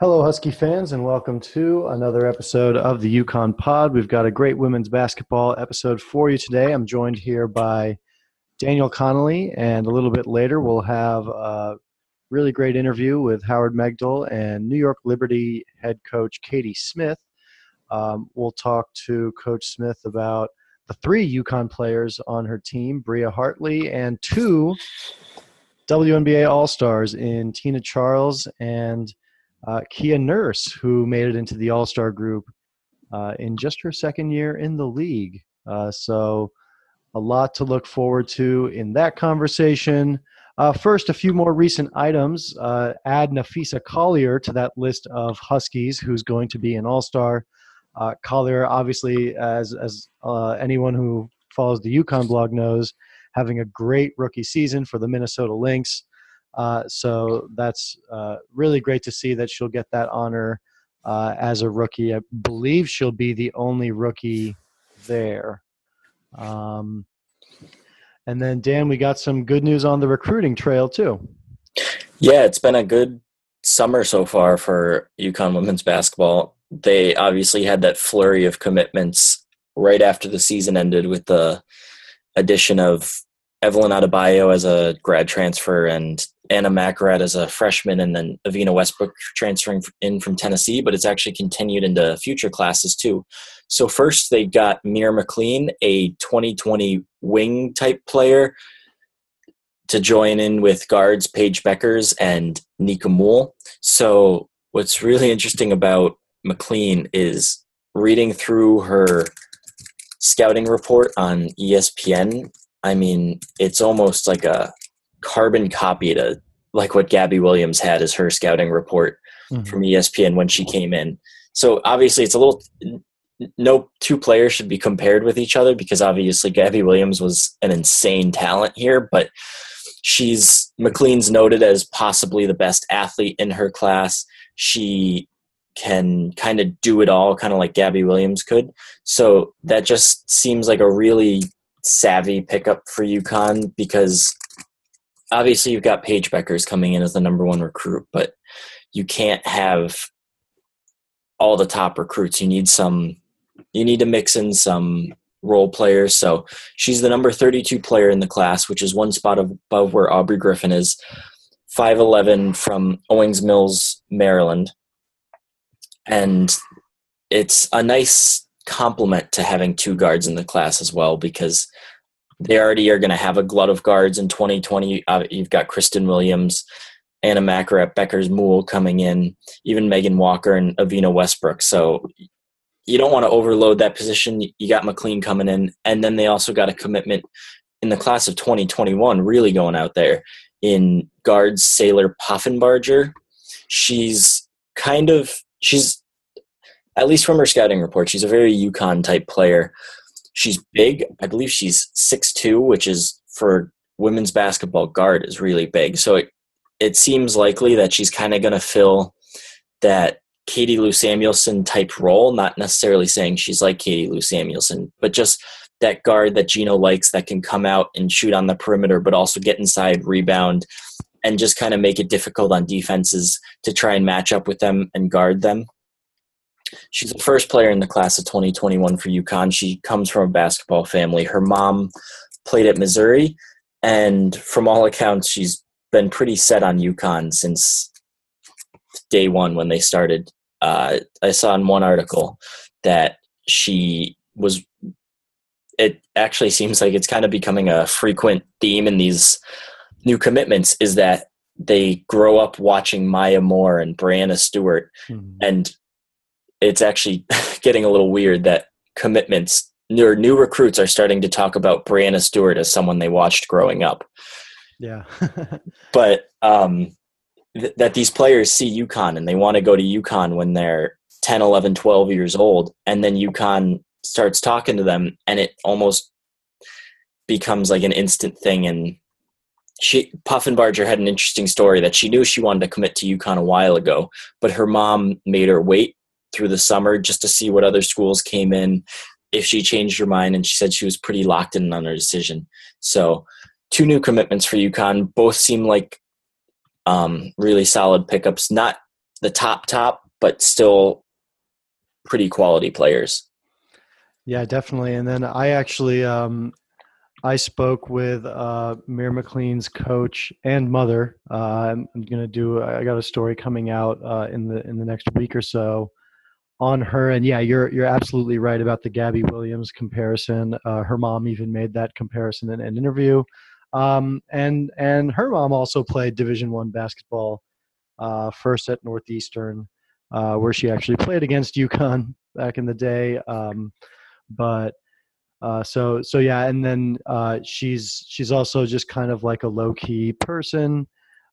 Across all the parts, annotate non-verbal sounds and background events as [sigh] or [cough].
Hello, Husky fans, and welcome to another episode of the UConn Pod. We've got a great women's basketball episode for you today. I'm joined here by Daniel Connolly, and a little bit later, we'll have a really great interview with Howard Megdal and New York Liberty head coach Katie Smith. Um, we'll talk to Coach Smith about the three UConn players on her team, Bria Hartley, and two WNBA All Stars in Tina Charles and uh, Kia Nurse, who made it into the All Star group uh, in just her second year in the league. Uh, so, a lot to look forward to in that conversation. Uh, first, a few more recent items. Uh, add Napheesa Collier to that list of Huskies, who's going to be an All Star. Uh, Collier, obviously, as as anyone who follows the UConn blog knows, having a great rookie season for the Minnesota Lynx. Uh, so that's uh, really great to see that she'll get that honor uh, as a rookie. I believe she'll be the only rookie there. Um, and then, Dan, we got some good news on the recruiting trail, too. Yeah, it's been a good summer so far for UConn women's basketball. They obviously had that flurry of commitments right after the season ended with the addition of Evelyn Adebayo as a grad transfer and Anna Makurat as a freshman, and then Evina Westbrook transferring in from Tennessee, but it's actually continued into future classes too. So, first, they got Mir McLean, a 2020 wing type player, to join in with guards Paige Bueckers and Nika Mühl. So, what's really interesting about McLean is reading through her scouting report on ESPN I mean, it's almost like a carbon copy to like what Gabby Williams had as her scouting report mm-hmm. from ESPN when she came in. So obviously, it's a little. No two players should be compared with each other because obviously Gabby Williams was an insane talent here, but she's McLean's noted as possibly the best athlete in her class. She can kind of do it all, kind of like Gabby Williams could. So that just seems like a really savvy pickup for UConn because obviously you've got Paige Bueckers coming in as the number one recruit, but you can't have all the top recruits. You need some you need to mix in some role players. So she's the number 32 player in the class, which is one spot above where Aubrey Griffin is. 5'11 from Owings Mills, Maryland. And it's a nice complement to having two guards in the class as well because they already are going to have a glut of guards in 2020. Uh, you've got Kristen Williams, Anna Makurat, Bueckers Mühl coming in, even Megan Walker and Evina Westbrook. So you don't want to overload that position. You got McLean coming in, and then they also got a commitment in the class of 2021, really going out there in guards Saylor Poffenbarger. She's kind of she's at least from her scouting report, she's a very UConn type player. She's big. I believe she's six two, which is for women's basketball guard is really big. So it it seems likely that she's kind of going to fill that Katie Lou Samuelson type role. Not necessarily saying she's like Katie Lou Samuelson, but just that guard that Gino likes that can come out and shoot on the perimeter, but also get inside, rebound, and just kind of make it difficult on defenses to try and match up with them and guard them. She's the first player in the class of 2021 for UConn. She comes from a basketball family. Her mom played at Missouri, and from all accounts, she's been pretty set on UConn since day one when they started. Uh, I saw in one article that she was. It actually seems like it's kind of becoming a frequent theme in these new commitments is that they grow up watching Maya Moore and Brianna Stewart, mm-hmm. and it's actually [laughs] getting a little weird that commitments or new recruits are starting to talk about Brianna Stewart as someone they watched growing up. Yeah. [laughs] but um, th- that these players see UConn and they want to go to UConn when they're 10, 11, 12 years old. And then UConn starts talking to them and it almost becomes like an instant thing. And she Poffenbarger had an interesting story that she knew she wanted to commit to UConn a while ago, but her mom made her wait through the summer just to see what other schools came in if she changed her mind and she said she was pretty locked in on her decision so two new commitments for UConn both seem like um, really solid pickups not the top top, but still pretty quality players. Yeah, definitely. And then I actually um, I spoke with uh, Mir McLean's coach and mother. Uh, I'm, going to do. I got a story coming out uh, in the in the next week or so on her. And yeah, you're you're absolutely right about the Gabby Williams comparison. Uh, her mom even made that comparison in an interview. Um, and and her mom also played Division One basketball, uh, first at Northeastern, uh, where she actually played against UConn back in the day. Um, but uh, so so yeah, and then uh, she's she's also just kind of like a low key person.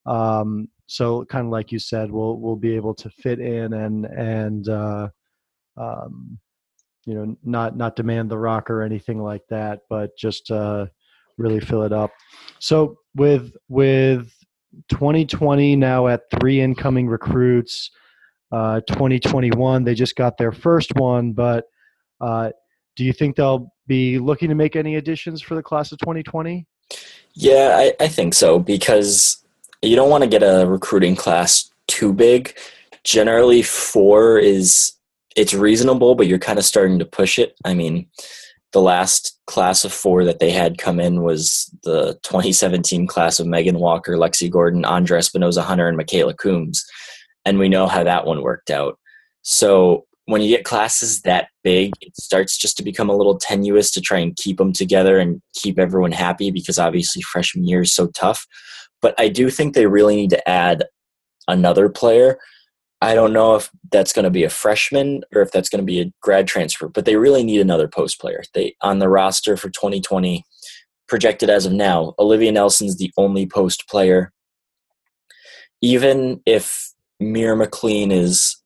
Um, so kind of like you said, we'll we'll be able to fit in and and uh, um, you know not not demand the rock or anything like that, but just uh, really fill it up. So with with 2020 now at three incoming recruits, uh, 2021 they just got their first one, but uh, do you think they'll be looking to make any additions for the class of 2020? Yeah, I, I think so because you don't want to get a recruiting class too big. Generally, four is it's reasonable, but you're kind of starting to push it. I mean, the last class of four that they had come in was the 2017 class of Megan Walker, Lexi Gordon, Andra Espinoza Hunter, and Mikayla Coombs. And we know how that one worked out. So when you get classes that big, it starts just to become a little tenuous to try and keep them together and keep everyone happy because obviously freshman year is so tough. But I do think they really need to add another player. I don't know if that's going to be a freshman or if that's going to be a grad transfer, but they really need another post player. They on the roster for 2020 projected as of now, Olivia Nelson's the only post player. Even if Mir McLean is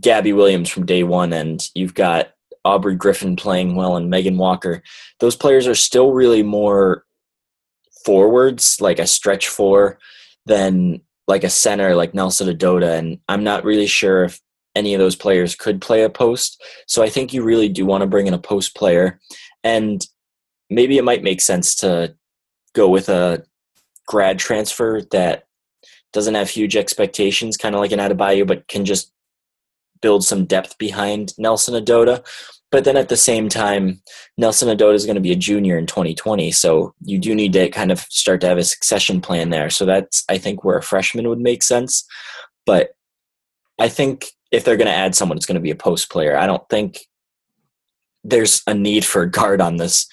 Gabby Williams from day one, and you've got Aubrey Griffin playing well and Megan Walker. Those players are still really more forwards, like a stretch four, than like a center like Nelson-Ododa. And I'm not really sure if any of those players could play a post. So I think you really do want to bring in a post player. And maybe it might make sense to go with a grad transfer that doesn't have huge expectations, kind of like an Adebayo, but can just build some depth behind Nelson-Ododa. But then at the same time, Nelson-Ododa is going to be a junior in 2020, so you do need to kind of start to have a succession plan there. So that's I think where a freshman would make sense. But I think if they're going to add someone, it's going to be a post player. I don't think there's a need for a guard on this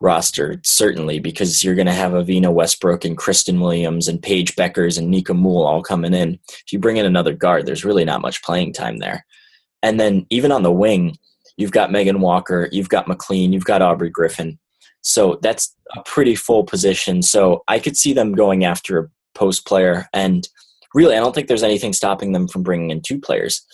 roster, certainly, because you're going to have Evina Westbrook and Kristen Williams and Paige Bueckers and Nika Mühl all coming in. If you bring in another guard, there's really not much playing time there. And then even on the wing, you've got Megan Walker, you've got McLean, you've got Aubrey Griffin. So that's a pretty full position. So I could see them going after a post player. And really, I don't think there's anything stopping them from bringing in two players.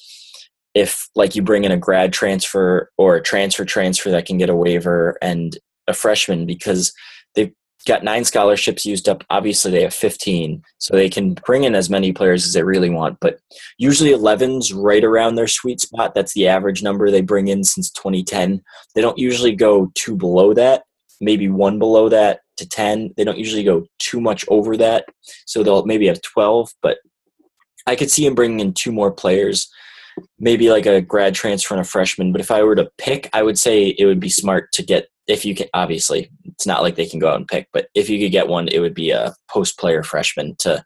If, like, you bring in a grad transfer or a transfer transfer that can get a waiver and a freshman because they've got nine scholarships used up. Obviously, they have 15, so they can bring in as many players as they really want. But usually, 11's right around their sweet spot. That's the average number they bring in since 2010. They don't usually go two below that, maybe one below that to 10. They don't usually go too much over that, so they'll maybe have 12. But I could see them bringing in two more players maybe like a grad transfer and a freshman. But if I were to pick, I would say it would be smart to get if you can obviously it's not like they can go out and pick but if you could get one it would be a post player freshman to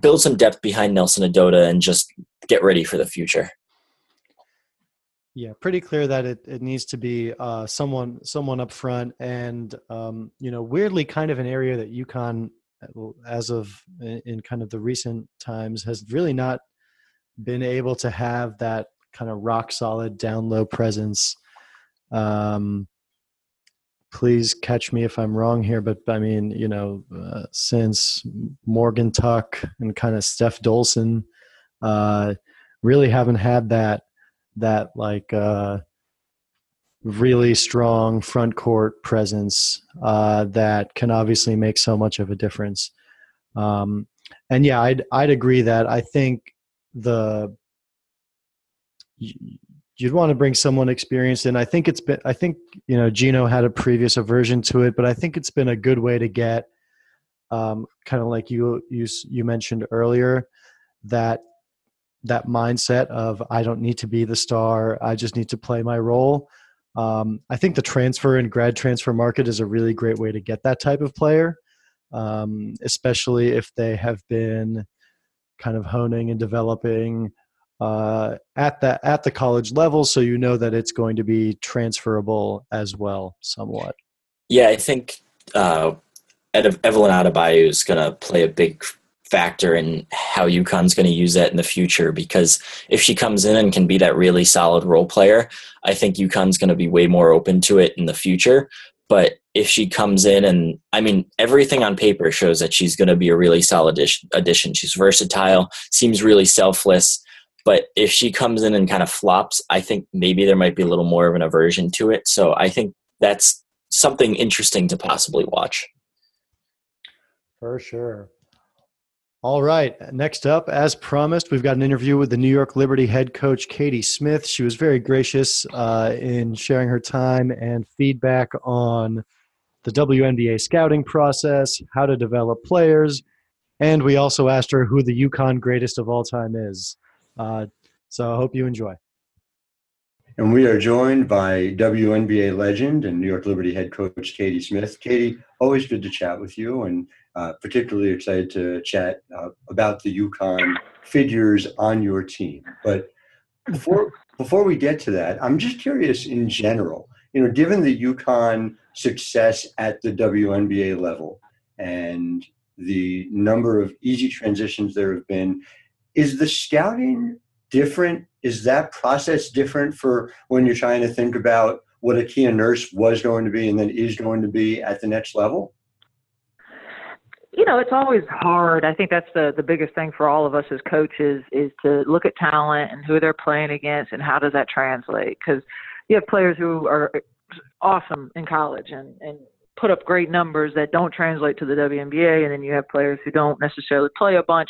build some depth behind Nelson-Ododa and just get ready for the future. Yeah pretty clear that it, it needs to be uh, someone someone up front and um, you know weirdly kind of an area that UConn as of in kind of the recent times has really not been able to have that kind of rock solid down low presence. Um, please catch me if I'm wrong here, but I mean, you know, uh, since Morgan Tuck and kind of Stef Dolson, uh, really haven't had that that like uh, really strong front court presence uh, that can obviously make so much of a difference. Um, and yeah, I'd I'd agree that I think the you'd want to bring someone experienced in. I think it's been, I think, you know, Gino had a previous aversion to it, but I think it's been a good way to get, um, kind of like you, you, you mentioned earlier, that that mindset of I don't need to be the star. I just need to play my role. Um, I think the transfer and grad transfer market is a really great way to get that type of player, um, especially if they have been kind of honing and developing uh, at the at the college level, so you know that it's going to be transferable as well, somewhat. Yeah, I think uh, Evelyn Adebayo is going to play a big factor in how UConn's going to use that in the future because if she comes in and can be that really solid role player, I think UConn's going to be way more open to it in the future. But if she comes in and, I mean, everything on paper shows that she's going to be a really solid addition. She's versatile, seems really selfless. But if she comes in and kind of flops, I think maybe there might be a little more of an aversion to it. So I think that's something interesting to possibly watch. For sure. All right. Next up, as promised, we've got an interview with the New York Liberty head coach, Katie Smith. She was very gracious uh, in sharing her time and feedback on the WNBA scouting process, how to develop players, and we also asked her who the UConn greatest of all time is. Uh, so I hope you enjoy. And we are joined by WNBA legend and New York Liberty head coach Katie Smith. Katie, always good to chat with you, and uh, particularly excited to chat uh, about the UConn figures on your team. But before before we get to that, I'm just curious in general. You know, given the UConn success at the WNBA level and the number of easy transitions there have been, is the scouting different? Is that process different for when you're trying to think about what a Kia Nurse was going to be and then is going to be at the next level? you know, it's always hard. I think that's the the biggest thing for all of us as coaches is to look at talent and who they're playing against and how does that translate? Because you have players who are awesome in college and and put up great numbers that don't translate to the WNBA, and then you have players who don't necessarily play a bunch,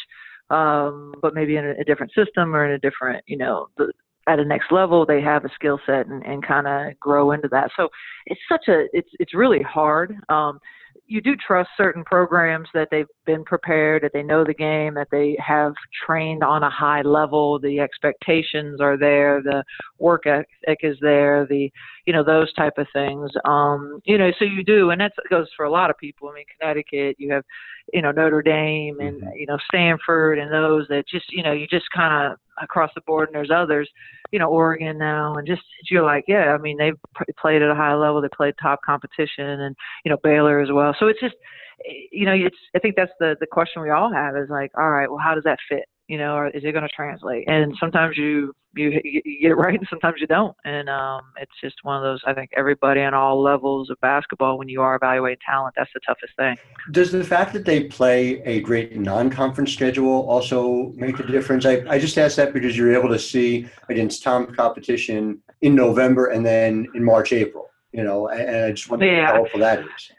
um, but maybe in a, a different system or in a different, you know, the, at a next level they have a skill set and, and kind of grow into that so it's such a it's it's really hard um you do trust certain programs that they've been prepared, that they know the game, that they have trained on a high level, the expectations are there, the work ethic is there, the you know those type of things. Um, you know, so you do, and that goes for a lot of people. I mean, Connecticut, you have you know Notre Dame and mm-hmm. you know Stanford and those that just you know you just kind of across the board and there's others you know Oregon now and just you're like yeah I mean they've played at a high level they played top competition and you know Baylor as well so it's just you know it's I think that's the the question we all have is like all right well how does that fit you know, or is it going to translate? And sometimes you, you you get it [laughs] right, and sometimes you don't. And um, it's just one of those. I think everybody on all levels of basketball, when you are evaluating talent, that's the toughest thing. Does the fact that they play a great non-conference schedule also make a difference? I, I just asked that because you're able to see against top competition in November and then in March, April. You know, and I just wonder yeah. how helpful that is.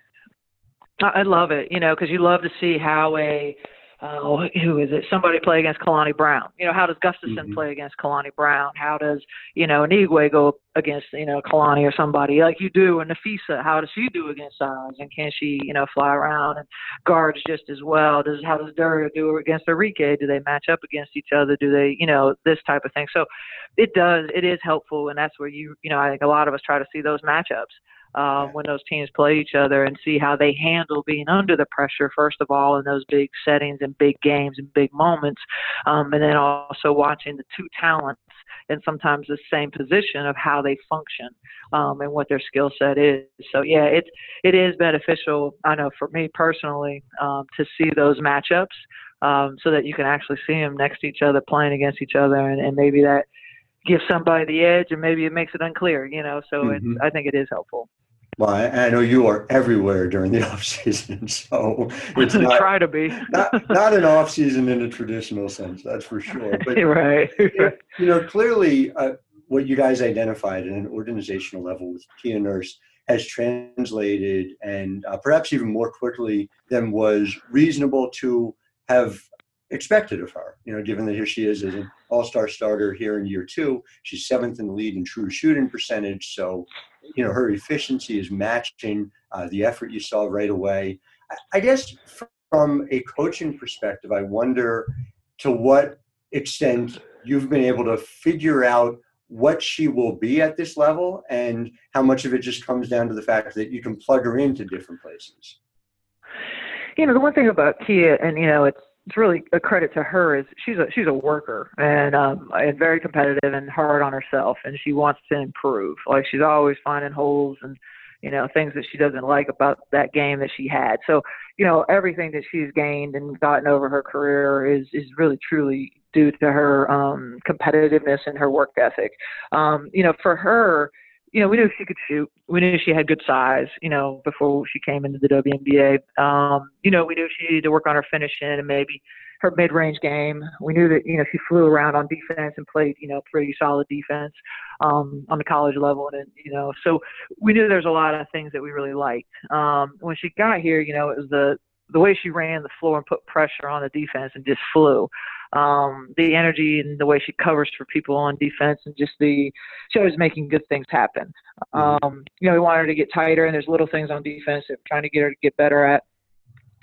I love it, you know, because you love to see how a uh, who is it? Somebody play against Kalani Brown. You know, how does Gustafson mm-hmm. play against Kalani Brown? How does, you know, Anigwe go against, you know, Kalani or somebody like you do? And Napheesa, how does she do against Oz? And can she, you know, fly around and guards just as well? Does how does Duria do against Arike? Do they match up against each other? Do they, you know, this type of thing? So it does, it is helpful, and that's where you, you know, I think a lot of us try to see those matchups um, when those teams play each other and see how they handle being under the pressure, first of all, in those big settings and big games and big moments, um, and then also watching the two talents and sometimes the same position of how they function um, and what their skill set is. So yeah, it it is beneficial. I know for me personally um, to see those matchups um, so that you can actually see them next to each other, playing against each other, and, and maybe that gives somebody the edge, and maybe it makes it unclear. You know, so mm-hmm. I think it is helpful. Well, I, I, know you are everywhere during the [laughs] off season, so it's not, try to be not, not an off season in a traditional sense, that's for sure. But [laughs] right, you know, clearly, uh, what you guys identified at an organizational level with Kia Nurse has translated, and uh, perhaps even more quickly than was reasonable to have expected of her. You know, given that here she is as an all-star starter here in year two, she's seventh in the lead in true shooting percentage. So, you know, her efficiency is matching uh, the effort you saw right away. I, I guess from a coaching perspective, I wonder to what extent you've been able to figure out what she will be at this level and how much of it just comes down to the fact that you can plug her into different places. You know, the one thing about Kia, and you know, it's it's really a credit to her is she's a she's a worker and um and very competitive and hard on herself and she wants to improve. Like she's always finding holes and you know things that she doesn't like about that game that she had. So you know everything that she's gained and gotten over her career is is really truly due to her um competitiveness and her work ethic. Um you know for her you know, we knew she could shoot. We knew she had good size, you know, before she came into the WNBA. Um, you know, we knew she needed to work on her finishing and maybe her mid-range game. We knew that, you know, she flew around on defense and played, you know, pretty solid defense um, on the college level. And, you know, so we knew there's a lot of things that we really liked. Um, when she got here, you know, it was the, the way she ran the floor and put pressure on the defense and just flew um, the energy and the way she covers for people on defense, and just the she always making good things happen. Mm-hmm. Um, you know, we want her to get tighter, and there's little things on defense that we're trying to get her to get better at.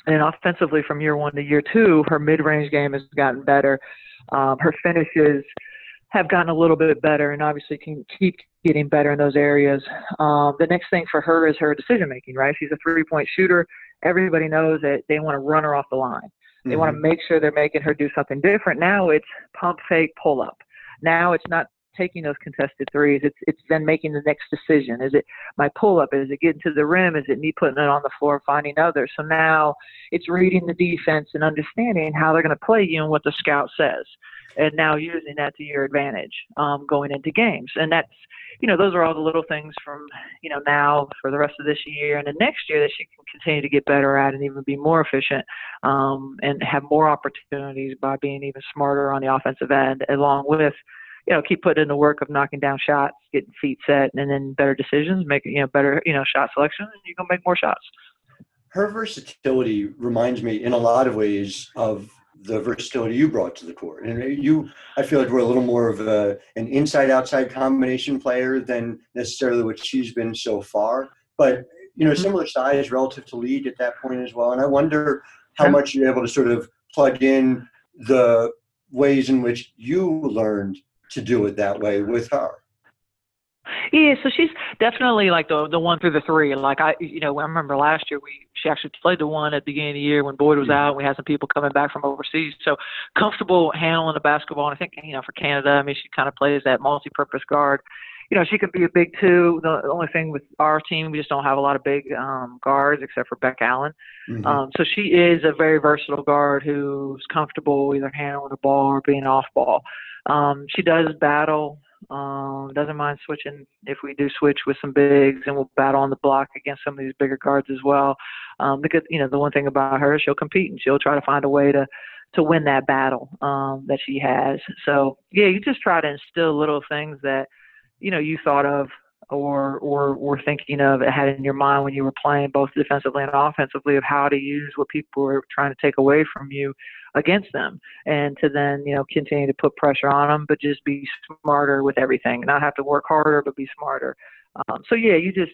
And offensively, from year one to year two, her mid-range game has gotten better. Um, her finishes have gotten a little bit better, and obviously can keep getting better in those areas. Um, the next thing for her is her decision making. Right, she's a three-point shooter. Everybody knows that they want to run her off the line. They mm-hmm. want to make sure they're making her do something different. Now it's pump fake pull up. Now it's not taking those contested threes. It's it's then making the next decision. Is it my pull up? Is it getting to the rim? Is it me putting it on the floor and finding others? So now it's reading the defense and understanding how they're going to play you and what the scout says, and now using that to your advantage um, going into games. And that's you know, those are all the little things from, you know, now for the rest of this year and the next year that she can continue to get better at and even be more efficient um, and have more opportunities by being even smarter on the offensive end, along with, you know, keep putting in the work of knocking down shots, getting feet set, and then better decisions, making, you know, better, you know, shot selection, and you're going to make more shots. Her versatility reminds me in a lot of ways of the versatility you brought to the court. And you, I feel like we're a little more of a, an inside-outside combination player than necessarily what she's been so far. But you know, mm-hmm. similar size relative to lead at that point as well. And I wonder how much you're able to sort of plug in the ways in which you learned to do it that way with her. Yeah, so she's definitely like the the one through the three. Like I, you know, I remember last year we she actually played the one at the beginning of the year when Boyd was out. And we had some people coming back from overseas, so comfortable handling the basketball. And I think you know for Canada, I mean, she kind of plays that multi-purpose guard. You know, she can be a big two. The only thing with our team, we just don't have a lot of big um, guards except for Beck Allen. Mm-hmm. Um, so she is a very versatile guard who's comfortable either handling the ball or being off ball. Um, she does battle um, doesn't mind switching if we do switch with some bigs, and we'll battle on the block against some of these bigger guards as well. Um, because you know the one thing about her, she'll compete and she'll try to find a way to to win that battle um, that she has. So yeah, you just try to instill little things that you know you thought of or or were thinking of it, had in your mind when you were playing both defensively and offensively of how to use what people were trying to take away from you against them and to then you know continue to put pressure on them but just be smarter with everything not have to work harder but be smarter. Um, so yeah you just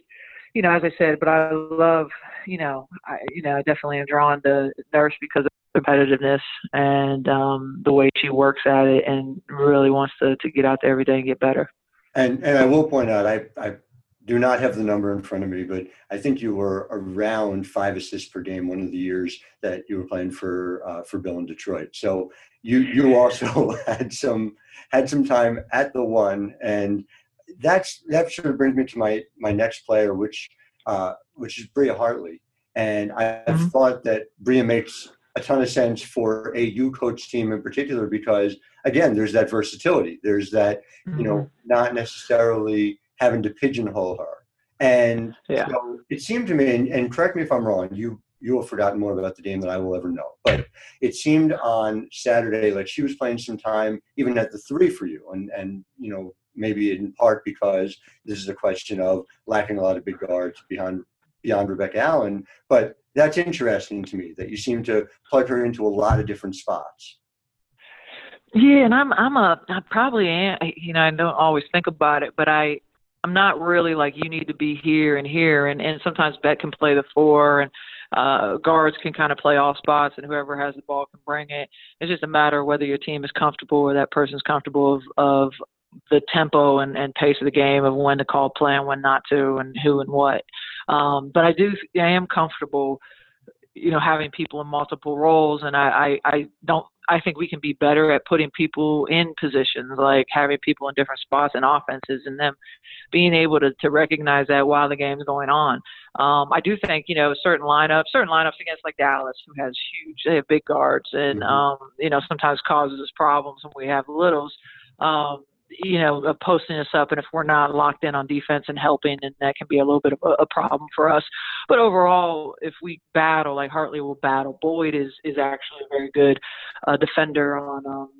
you know as i said but i love you know i you know i definitely am drawn to nurse because of competitiveness and um the way she works at it and really wants to to get out there every day and get better and and i will point out i i do not have the number in front of me, but I think you were around five assists per game one of the years that you were playing for uh, for Bill in Detroit. So you you also [laughs] had some had some time at the one, and that's that sort of brings me to my my next player, which uh, which is Bria Hartley, and I've mm-hmm. thought that Bria makes a ton of sense for a U coach team in particular because again, there's that versatility. There's that mm-hmm. you know mm-hmm. not necessarily having to pigeonhole her. And yeah. so it seemed to me, and, and correct me if I'm wrong, you you have forgotten more about the game than I will ever know. But it seemed on Saturday like she was playing some time even at the three for you, and and you know maybe in part because this is a question of lacking a lot of big guards beyond beyond Rebecca Allen. But that's interesting to me that you seem to plug her into a lot of different spots. Yeah, and I'm I'm a I probably am. You know, I don't always think about it, but I I'm not really like you need to be here and here and and sometimes Beck can play the four and uh, guards can kind of play all spots, and whoever has the ball can bring it. It's just a matter of whether your team is comfortable or that person's comfortable of, of the tempo and, and pace of the game of when to call play and when not to, and who and what. Um, but I do, I am comfortable, you know, having people in multiple roles, and I, I, I don't I think we can be better at putting people in positions, like having people in different spots and offenses, and them being able to, to recognize that while the game's going on. Um, I do think, you know, certain lineups, certain lineups against like Dallas, who has huge, they have big guards, and mm-hmm. um, you know, sometimes causes us problems when we have littles. Um, you know, posting us up, and if we're not locked in on defense and helping, then that can be a little bit of a, a problem for us. But overall, if we battle, like Hartley will battle, Boyd is is actually a very good uh, defender on um,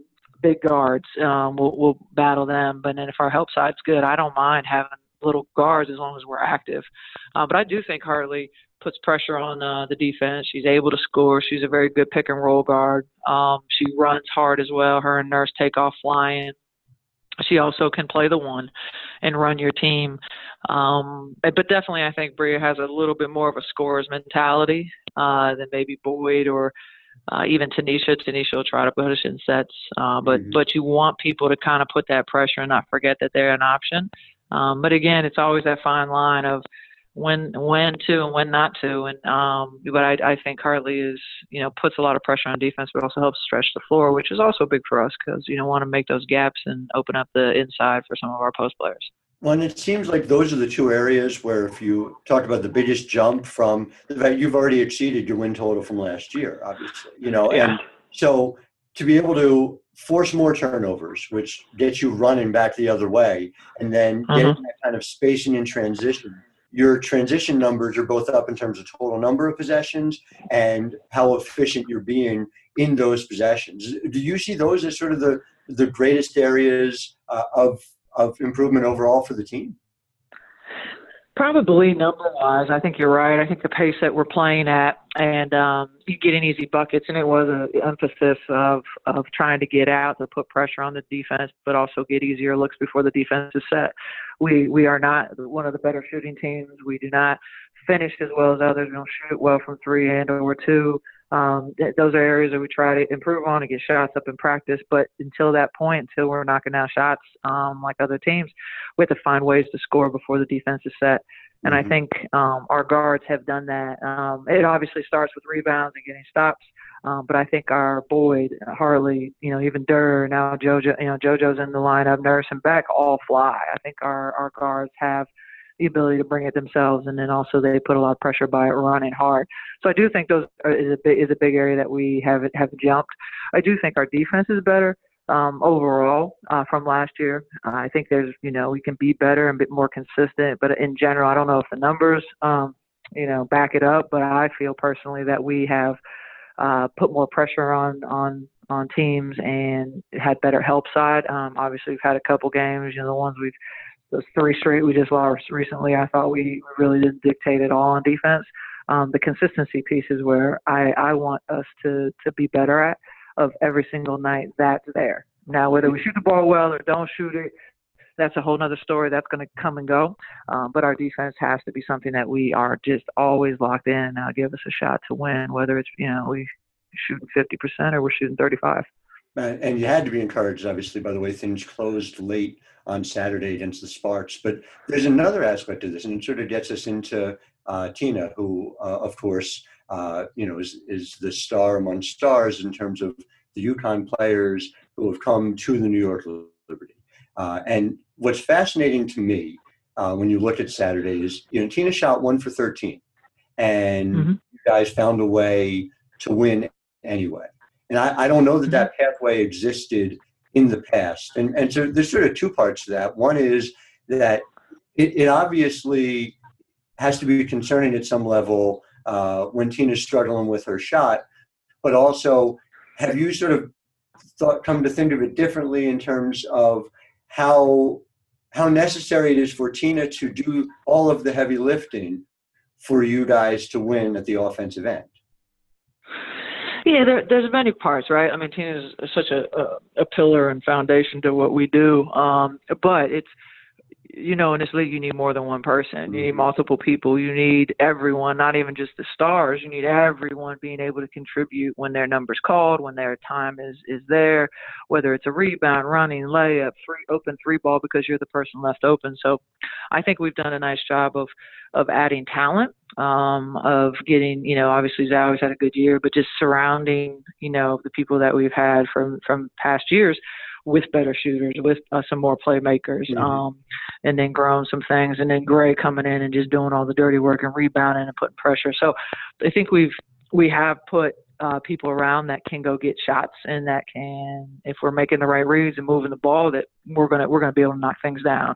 big guards. Um, we'll, we'll battle them, but then if our help side's good, I don't mind having little guards as long as we're active. Uh, but I do think Hartley puts pressure on uh, the defense. She's able to score. She's a very good pick and roll guard. Um, she runs hard as well. Her and Nurse take off flying she also can play the one and run your team. Um, but definitely, I think Bria has a little bit more of a scorer's mentality uh, than maybe Boyd or uh, even Tanisha. Tanisha will try to push in sets, uh, but mm-hmm. but you want people to kind of put that pressure and not forget that they're an option. Um, but again, it's always that fine line of when when to and when not to. And um, but I, I think Hartley is you know puts a lot of pressure on defense, but also helps stretch the floor, which is also big for us because you know want to make those gaps and open up the inside for some of our post players. Well, and it seems like those are the two areas where, if you talk about the biggest jump from the fact you've already exceeded your win total from last year, obviously, you know, yeah. and so to be able to force more turnovers, which gets you running back the other way, and then mm-hmm. getting that kind of spacing and transition your transition numbers are both up in terms of total number of possessions and how efficient you're being in those possessions. Do you see those as sort of the the greatest areas uh, of of improvement overall for the team? Probably number wise, I think you're right. I think the pace that we're playing at, and um, you get in easy buckets, and it was an emphasis of of trying to get out to put pressure on the defense, but also get easier looks before the defense is set. We we are not one of the better shooting teams. We do not finish as well as others. We don't shoot well from three and or two. Um, th- those are areas that we try to improve on and get shots up in practice. But until that point, until we're knocking down shots um, like other teams, we have to find ways to score before the defense is set. And mm-hmm. I think um, our guards have done that. Um, it obviously starts with rebounds and getting stops, um, but I think our Boyd, Hartley, you know, even Durr, now JoJo, you know, JoJo's in the lineup, Nurse and Beck all fly. I think our our guards have the ability to bring it themselves, and then also they put a lot of pressure by running hard. So I do think those are, is a big is a big area that we have have jumped. I do think our defense is better um, overall uh, from last year. Uh, I think there's you know we can be better and be more consistent, but in general, I don't know if the numbers um, you know back it up, but I feel personally that we have uh, put more pressure on on on teams and had better help side. Um, obviously, we've had a couple games, you know, the ones we've those three straight we just lost recently, I thought we really didn't dictate at all on defense. Um, the consistency piece is where I, I want us to, to be better at of every single night that's there. Now, whether we shoot the ball well or don't shoot it, that's a whole other story. That's going to come and go. Um, but our defense has to be something that we are just always locked in. Uh, give us a shot to win, whether it's you know we shooting 50% or we're shooting 35. And you had to be encouraged, obviously, by the way things closed late on Saturday against the Sparks. But there's another aspect of this, and it sort of gets us into uh, Tina, who, uh, of course, uh, you know, is, is the star among stars in terms of the UConn players who have come to the New York Liberty. Uh, and what's fascinating to me uh, when you look at Saturday is, you know, Tina shot one for 13, and mm-hmm. you guys found a way to win anyway. And I, I don't know that mm-hmm. that pathway existed in the past. And, and so there's sort of two parts to that. One is that it, it obviously has to be concerning at some level uh, when Tina's struggling with her shot, but also have you sort of thought come to think of it differently in terms of how how necessary it is for Tina to do all of the heavy lifting for you guys to win at the offensive end? Yeah, there, there's many parts, right? I mean, Tina is such a, a, a pillar and foundation to what we do. Um, but it's you know, in this league, you need more than one person. You need Mhm. multiple people. You need everyone, not even just the stars. You need everyone being able to contribute when their number's called, when their time is is there, whether it's a rebound, running, layup, free open three ball because you're the person left open. So, I think we've done a nice job of of adding talent, um, of getting, you know, obviously Zau's had a good year, but just surrounding, you know, the people that we've had from from past years with better shooters, with uh, some more playmakers, Mhm. um, and then growing some things, and then Gray coming in and just doing all the dirty work and rebounding and putting pressure. So I think we've we have put uh, people around that can go get shots and that can, if we're making the right reads and moving the ball, that we're gonna we're gonna be able to knock things down.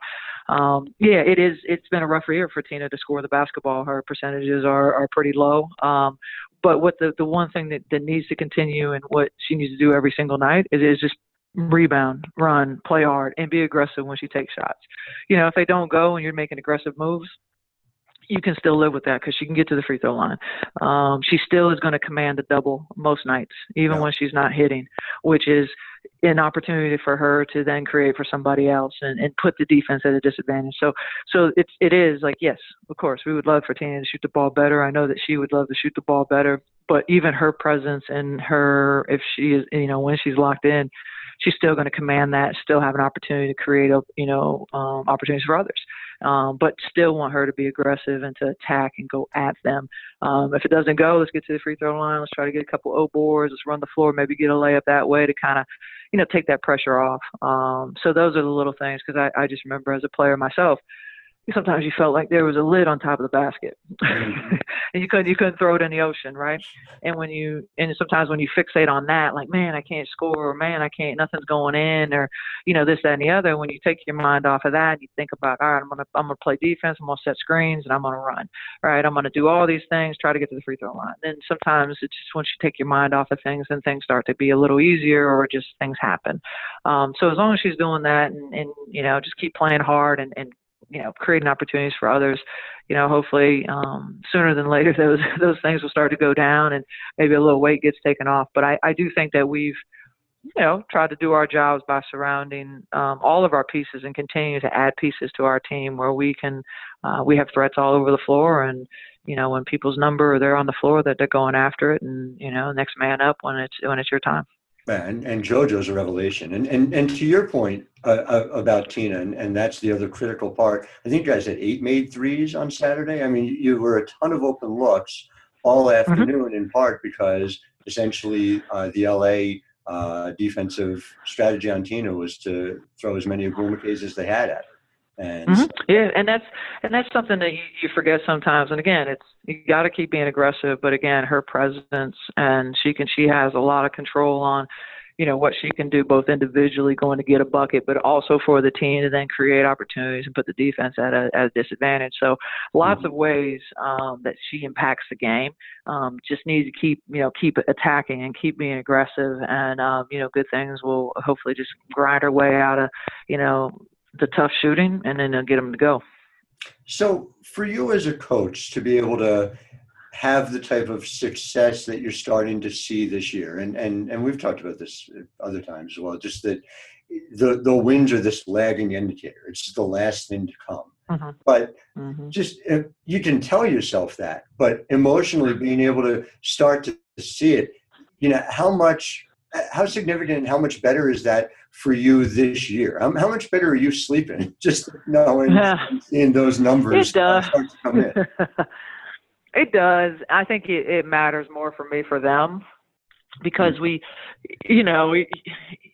Um, yeah, it is. It's been a rough year for Tina to score the basketball. Her percentages are are pretty low. Um, but what the the one thing that, that needs to continue and what she needs to do every single night is, is just rebound, run, play hard, and be aggressive when she takes shots. You know, if they don't go and you're making aggressive moves, you can still live with that because she can get to the free throw line. Um, she still is going to command a double most nights, even Yeah. when she's not hitting, which is an opportunity for her to then create for somebody else and, and put the defense at a disadvantage. So, so it's it is like yes, of course, we would love for Tina to shoot the ball better. I know that she would love to shoot the ball better, but even her presence and her if she is you know when she's locked in, she's still going to command that, still have an opportunity to create you know um, opportunities for others um, but still want her to be aggressive and to attack and go at them. Um, if it doesn't go, let's get to the free throw line. Let's try to get a couple O boards. Let's run the floor. Maybe get a layup that way to kind of, you know, take that pressure off. Um, so those are the little things because I, I just remember as a player myself, sometimes you felt like there was a lid on top of the basket. Mhm. [laughs] and you couldn't you couldn't throw it in the ocean right? And when you and sometimes when you fixate on that like man i can't score or man i can't nothing's going in or you know this that and the other when you take your mind off of that and you think about all right i'm gonna i'm gonna play defense i'm gonna set screens and i'm gonna run right? I'm gonna do all these things try to get to the free throw line. Then sometimes it's just once you take your mind off of things then things start to be a little easier or just things happen. Um so as long as she's doing that and, and you know just keep playing hard and, and you know creating opportunities for others. You know hopefully um sooner than later [laughs] those those things will start to go down and maybe a little weight gets taken off. But i i do think that we've you know tried to do our jobs by surrounding um all of our pieces and continue to add pieces to our team where we can uh we have threats all over the floor and you know when people's number they're on the floor that they're going after it and you know next man up when it's when it's your time And, and JoJo's a revelation. And, and, and to your point uh, uh, about Tina, and, and that's the other critical part, I think you guys had eight made threes on Saturday. I mean, you were a ton of open looks all afternoon, in part because essentially uh, the LA uh, defensive strategy on Tina was to throw as many Ogwumikes as they had at her. And Mhm. Yeah, and that's and that's something that you, you forget sometimes. And again, it's you got to keep being aggressive. But again, her presence and she can she has a lot of control on, you know, what she can do both individually going to get a bucket, but also for the team to then create opportunities and put the defense at a, at a disadvantage. So lots of ways um, that she impacts the game. Um, just need to keep you know keep attacking and keep being aggressive, and um, you know good things will hopefully just grind her way out of you know the tough shooting and then uh, get them to go. So, for you as a coach to be able to have the type of success that you're starting to see this year, and and and we've talked about this other times as well, just that the the wins are this lagging indicator. It's the last thing to come. Mhm. But Mm-hmm. just uh, you can tell yourself that, but emotionally being able to start to see it, you know, how much, how significant, and how much better is that for you this year? How, how much better are you sleeping? [laughs] Just knowing and [laughs] seeing those numbers It does. start to come in. [laughs] it does. I think it, it matters more for me for them because we, you know, we,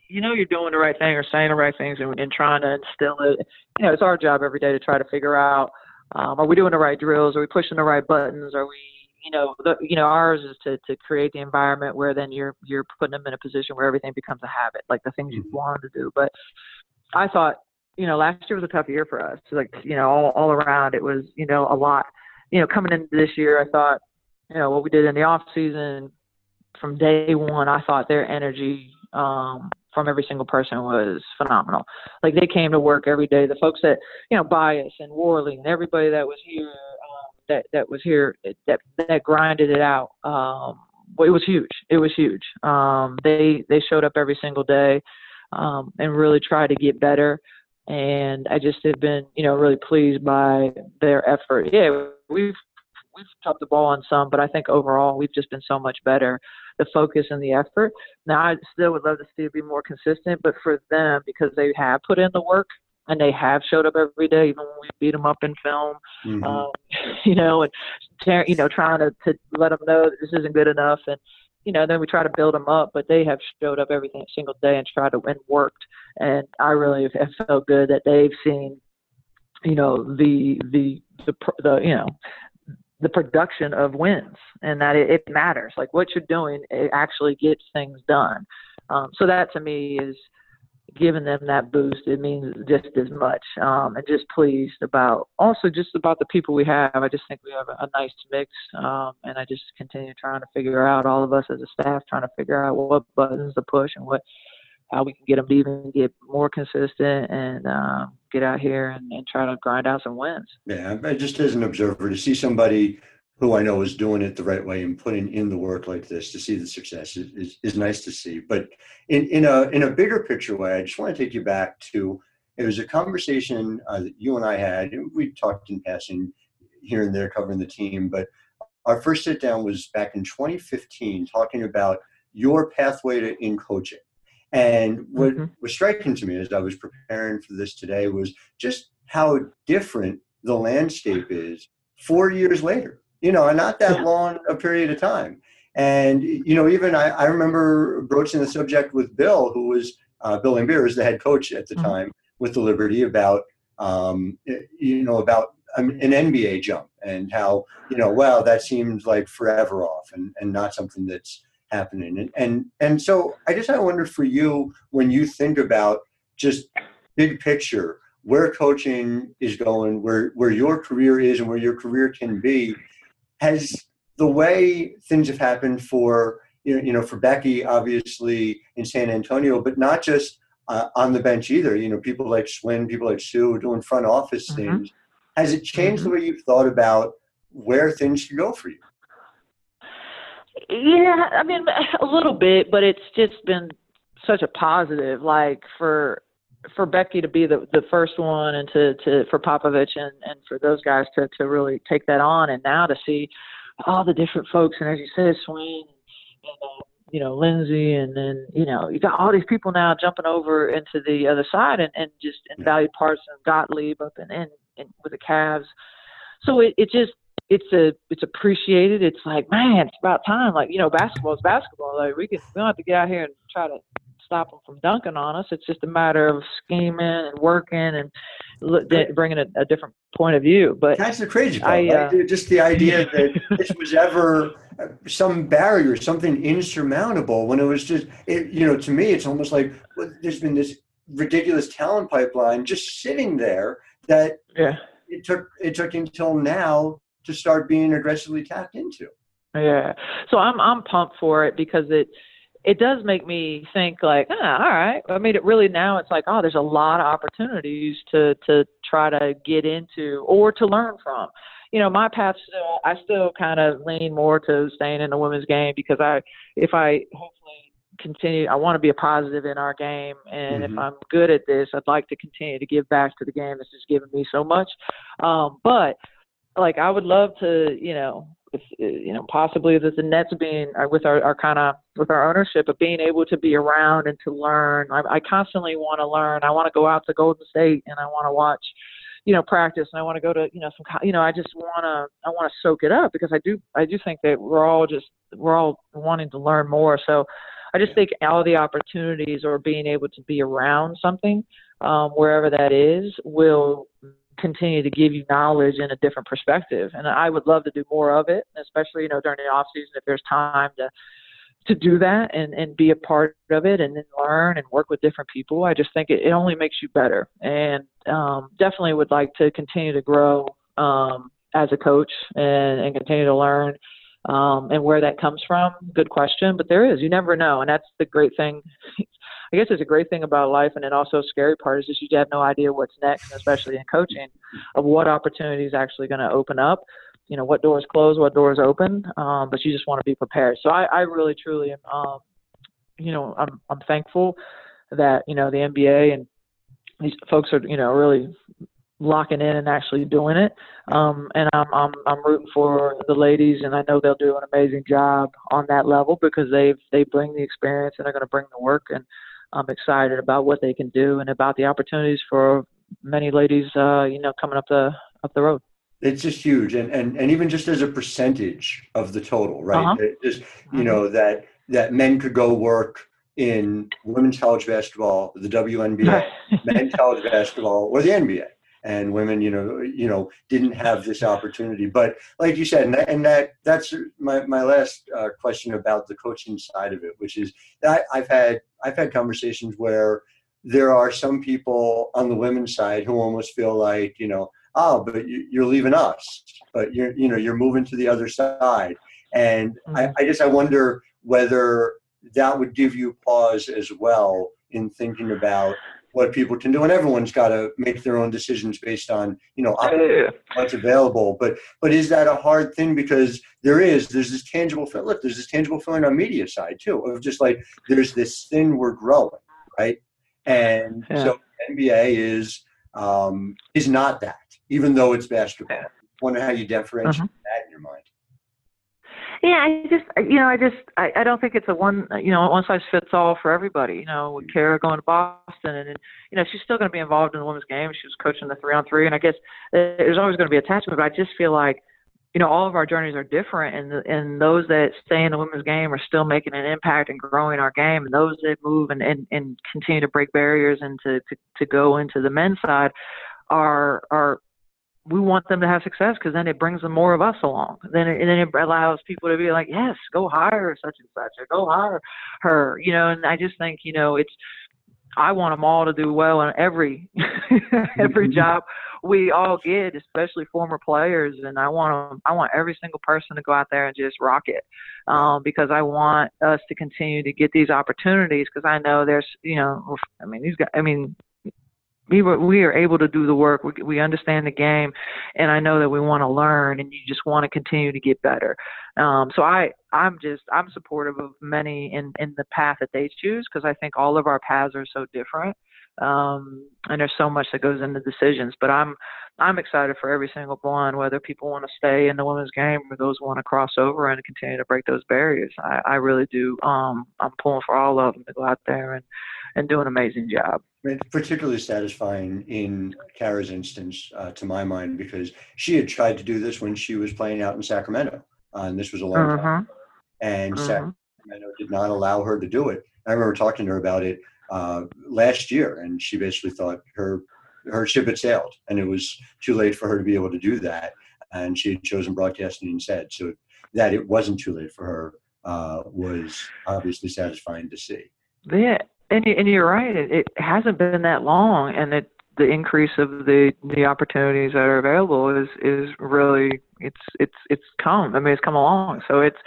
you know, you're doing the right thing or saying the right things and, and trying to instill it. You know, it's our job every day to try to figure out um, are we doing the right drills? Are we pushing the right buttons? Are we, you know, the, you know, ours is to to create the environment where then you're you're putting them in a position where everything becomes a habit, like the things you want to do. But I thought, you know, last year was a tough year for us. Like, you know, all, all around it was, you know, a lot. You know, coming into this year, I thought, you know, what we did in the off season from day one, I thought their energy um, from every single person was phenomenal. Like they came to work every day. The folks that, you know, Bias and Worley and everybody that was here, that that was here, that that grinded it out. Um, it was huge. It was huge. Um, they they showed up every single day um, and really tried to get better. and I just have been, you know, really pleased by their effort. Yeah, we've we've dropped the ball on some, but I think overall we've just been so much better. The focus and the effort. Now I still would love to see it be more consistent, but for them because they have put in the work and they have showed up every day, even when we beat them up in film, mm-hmm. um, [laughs] you know, and you know, trying to to let them know that this isn't good enough and you know, then we try to build them up, but they have showed up every single day and tried to and worked. And I really have felt good that they've seen, you know, the the the, the you know the production of wins and that it, it matters. Like what you're doing, it actually gets things done. Um, so that to me is giving them that boost, it means just as much. Um, and just pleased about also just about the people we have. I just think we have a, a nice mix. Um, and I just continue trying to figure out all of us as a staff trying to figure out what buttons to push and what how we can get them to even get more consistent and um, get out here and, and try to grind out some wins. Yeah, just as an observer to see somebody who I know is doing it the right way and putting in the work like this to see the success is, is, is nice to see. But in, in a in a bigger picture way, I just want to take you back to it was a conversation uh, that you and I had. And we talked in passing here and there covering the team, but our first sit down was back in 2015 talking about your pathway to in coaching. And what mm-hmm. was striking to me as I was preparing for this today was just how different the landscape is four years later you know, and not that yeah. long a period of time. And, you know, even I, I remember broaching the subject with Bill, who was uh, Bill Laimbeer was the head coach at the mm-hmm. time with the Liberty about, um, you know, about an NBA jump and how, you know, well, that seems like forever off and, and not something that's happening. And, and, and so I just, I wonder for you, when you think about just big picture, where coaching is going, where, where your career is and where your career can be, has the way things have happened for you know, you know for Becky obviously in San Antonio, but not just uh, on the bench either. You know, people like Swin, people like Sue doing front office mm-hmm. things. Has it changed mm-hmm. the way you've thought about where things should go for you? Yeah, I mean [laughs] a little bit, but it's just been such a positive. Like for for Becky to be the the first one, and to to for Popovich and and for those guys to to really take that on, and now to see all the different folks, and as you said, Swin, and uh, you know Lindsay, and then you know you got all these people now jumping over into the other side, and and just and Valley Parson, Gottlieb up and in, in with the Cavs. So it it just it's a it's appreciated. It's like man, it's about time. Like you know, basketball is basketball. Like we can we don't have to get out here and try to stop them from dunking on us. It's just a matter of scheming and working and bringing a, a different point of view. But that's the crazy part. I, uh, right? Just the idea [laughs] that this was ever some barrier, something insurmountable. When it was just, it, you know, to me, it's almost like well, there's been this ridiculous talent pipeline just sitting there that yeah. it took it took until now to start being aggressively tapped into. Yeah. So I'm I'm pumped for it because it it does make me think like, ah, all right. I mean, it really now it's like, oh, there's a lot of opportunities to to try to get into or to learn from. You know, my path still, I still kind of lean more to staying in the women's game because I, if I hopefully continue, I want to be a positive in our game, and mm-hmm. if I'm good at this, I'd like to continue to give back to the game that's just given me so much. Um, but like, I would love to, you know, with uh, you know possibly that the Nets being uh, with our, our kind of with our ownership of being able to be around and to learn. I, I constantly want to learn. I want to go out to Golden State and I want to watch, you know, practice and I want to go to you know some you know I just want to I want to soak it up because I do I do think that we're all just we're all wanting to learn more. So I just think all the opportunities or being able to be around something um, wherever that is will continue to give you knowledge in a different perspective. And I would love to do more of it, especially you know during the off season if there's time to to do that and and be a part of it and then learn and work with different people. I just think it, it only makes you better, and um, definitely would like to continue to grow um, as a coach and, and continue to learn. Um, and where that comes from, good question. But there is, you never know, and that's the great thing I guess it's a great thing about life, and then also scary part is just you have no idea what's next, especially in coaching, of what opportunity is actually going to open up. You know, what doors close, what doors open, um, but you just want to be prepared. So I, I really, truly am, um, you know, I'm, I'm thankful that you know the NBA and these folks are you know really locking in and actually doing it. Um, and I'm I'm I'm rooting for the ladies, and I know they'll do an amazing job on that level because they've they bring the experience and they're going to bring the work, and I'm excited about what they can do and about the opportunities for many ladies, uh, you know, coming up the up the road. It's just huge, and and and even just as a percentage of the total, right? Uh-huh. Just you know that that men could go work in women's college basketball, the WNBA, [laughs] men's college basketball, or the NBA and women you know you know didn't have this opportunity but like you said and that, and that that's my, my last uh, question about the coaching side of it which is that i've had i've had conversations where there are some people on the women's side who almost feel like you know oh but you're leaving us but you're you know you're moving to the other side and mm-hmm. I, I guess i wonder whether that would give you pause as well in thinking about what people can do and everyone's got to make their own decisions based on you know yeah. what's available but but is that a hard thing because there is there's this tangible look there's this tangible feeling on media side too of just like there's this thing we're growing right and yeah. so nba is um is not that even though it's basketball. I wonder how you differentiate uh-huh. that in your mind yeah, I just you know I just I, I don't think it's a one you know one size fits all for everybody. You know, with mm. Kara going to Boston and, and you know she's still going to be involved in the women's game. She was coaching the three on three, and I guess uh, there's always going to be attachment. But I just feel like you know all of our journeys are different, and the, and those that stay in the women's game are still making an impact and growing our game, and those that move and and, and continue to break barriers and to, to to go into the men's side are are we want them to have success because then it brings them more of us along. Then it, and then it allows people to be like, yes, go hire such and such, or go hire her. You know, and I just think you know it's. I want them all to do well in every [laughs] every mm-hmm. job we all get, especially former players. And I want them, I want every single person to go out there and just rock it, um, because I want us to continue to get these opportunities. Because I know there's, you know, I mean, these guys. I mean, we were we are able to do the work. We, we understand the game, and I know that we want to learn, and you just want to continue to get better. Um, so I I'm just I'm supportive of many in in the path that they choose because I think all of our paths are so different, um, and there's so much that goes into decisions. But I'm I'm excited for every single one, whether people want to stay in the women's game or those want to cross over and continue to break those barriers. I, I really do. Um, I'm pulling for all of them to go out there and and do an amazing job. It's particularly satisfying in Kara's instance, uh, to my mind, because she had tried to do this when she was playing out in Sacramento, uh, and this was a long uh-huh. time. And uh-huh. Sacramento did not allow her to do it. I remember talking to her about it uh, last year, and she basically thought her her ship had sailed, and it was too late for her to be able to do that. And she had chosen broadcasting instead. So that it wasn't too late for her uh, was obviously satisfying to see. Yeah, and and you're right. It, it hasn't been that long, and it the increase of the the opportunities that are available is is really it's it's it's come. I mean, it's come along. So it's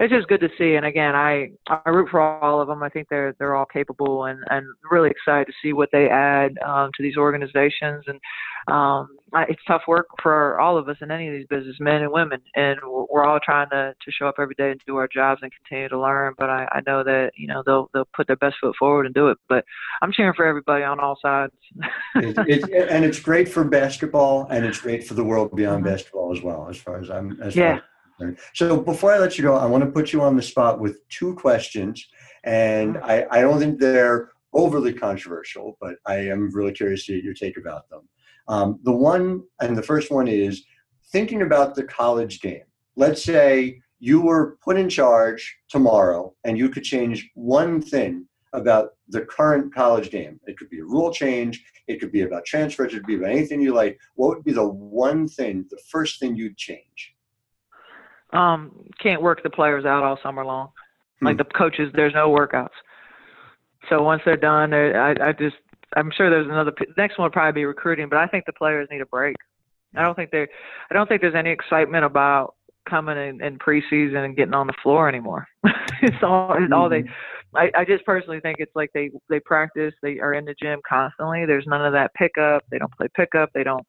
it's just good to see. And again, I I root for all of them. I think they're they're all capable and and really excited to see what they add um, to these organizations. And um, it's tough work for all of us in any of these business, men and women. And we're all trying to to show up every day and do our jobs and continue to learn. But I, I know that you know they'll they'll put their best foot forward and do it. But I'm cheering for everybody on all sides. it, it, and it's great for basketball, and it's great for the world beyond mm-hmm. basketball as well. As far as I'm, as yeah. So before I let you go, I want to put you on the spot with two questions, and mm-hmm. I, I don't think they're overly controversial, but I am really curious to get your take about them. Um, the one, and the first one is thinking about the college game. Let's say you were put in charge tomorrow, and you could change one thing about the current college game. It could be a rule change. It could be about transfers. It could be about anything you like. What would be the one thing, the first thing you'd change? Um, can't work the players out all summer long. Hmm. Like the coaches, there's no workouts. So once they're done, they're, I, I just I'm sure there's another. Next one will probably be recruiting, but I think the players need a break. I don't think they I don't think there's any excitement about coming in, in preseason and getting on the floor anymore. [laughs] it's all it's mm-hmm. all they. Hmm. I, I just personally think it's like they they practice, they are in the gym constantly. There's none of that pickup. They don't play pickup. They don't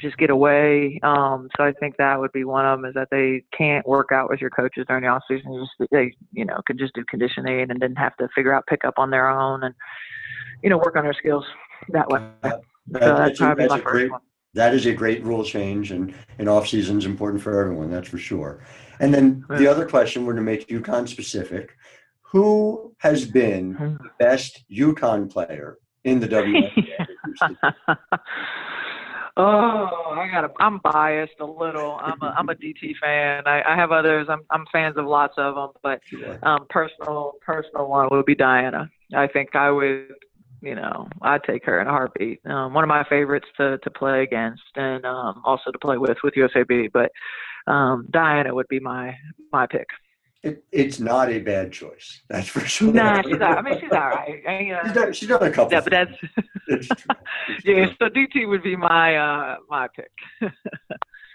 just get away. Um, so I think that would be one of them is that they can't work out with your coaches during the off season. Just they, you know, could just do conditioning and didn't have to figure out pickup on their own and, you know, work on their skills. that way. Uh, so that's that's a- probably that's my a great- one. that is a great rule change and and off season is important for everyone that's for sure and then the other question we're going to make UConn specific who has been Hmm. the best UConn player in the WNBA [laughs] oh, I got. I'm biased a little. I'm a I'm a DT fan. I, I have others. I'm I'm fans of lots of them, but um, personal personal one would be Diana. I think I would, you know, I'd take her in a heartbeat. Um, one of my favorites to to play against and um, also to play with with USAB. But um, Diana would be my my pick. It, it's not a bad choice that's for sure Nah, she's all, I mean she's all right. I, she's, uh, done, she's done a couple yeah, but that's [laughs] It's true. It's yeah. true. So DT would be my uh my pick. [laughs]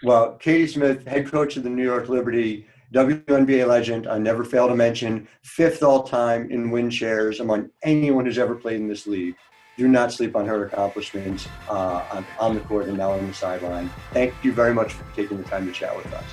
Well, Katie Smith, head coach of the New York Liberty, WNBA legend. I never fail to mention, fifth all time in win shares among anyone who's ever played in this league. Do not sleep on her accomplishments uh, on, on the court and now on the sideline. Thank you very much for taking the time to chat with us.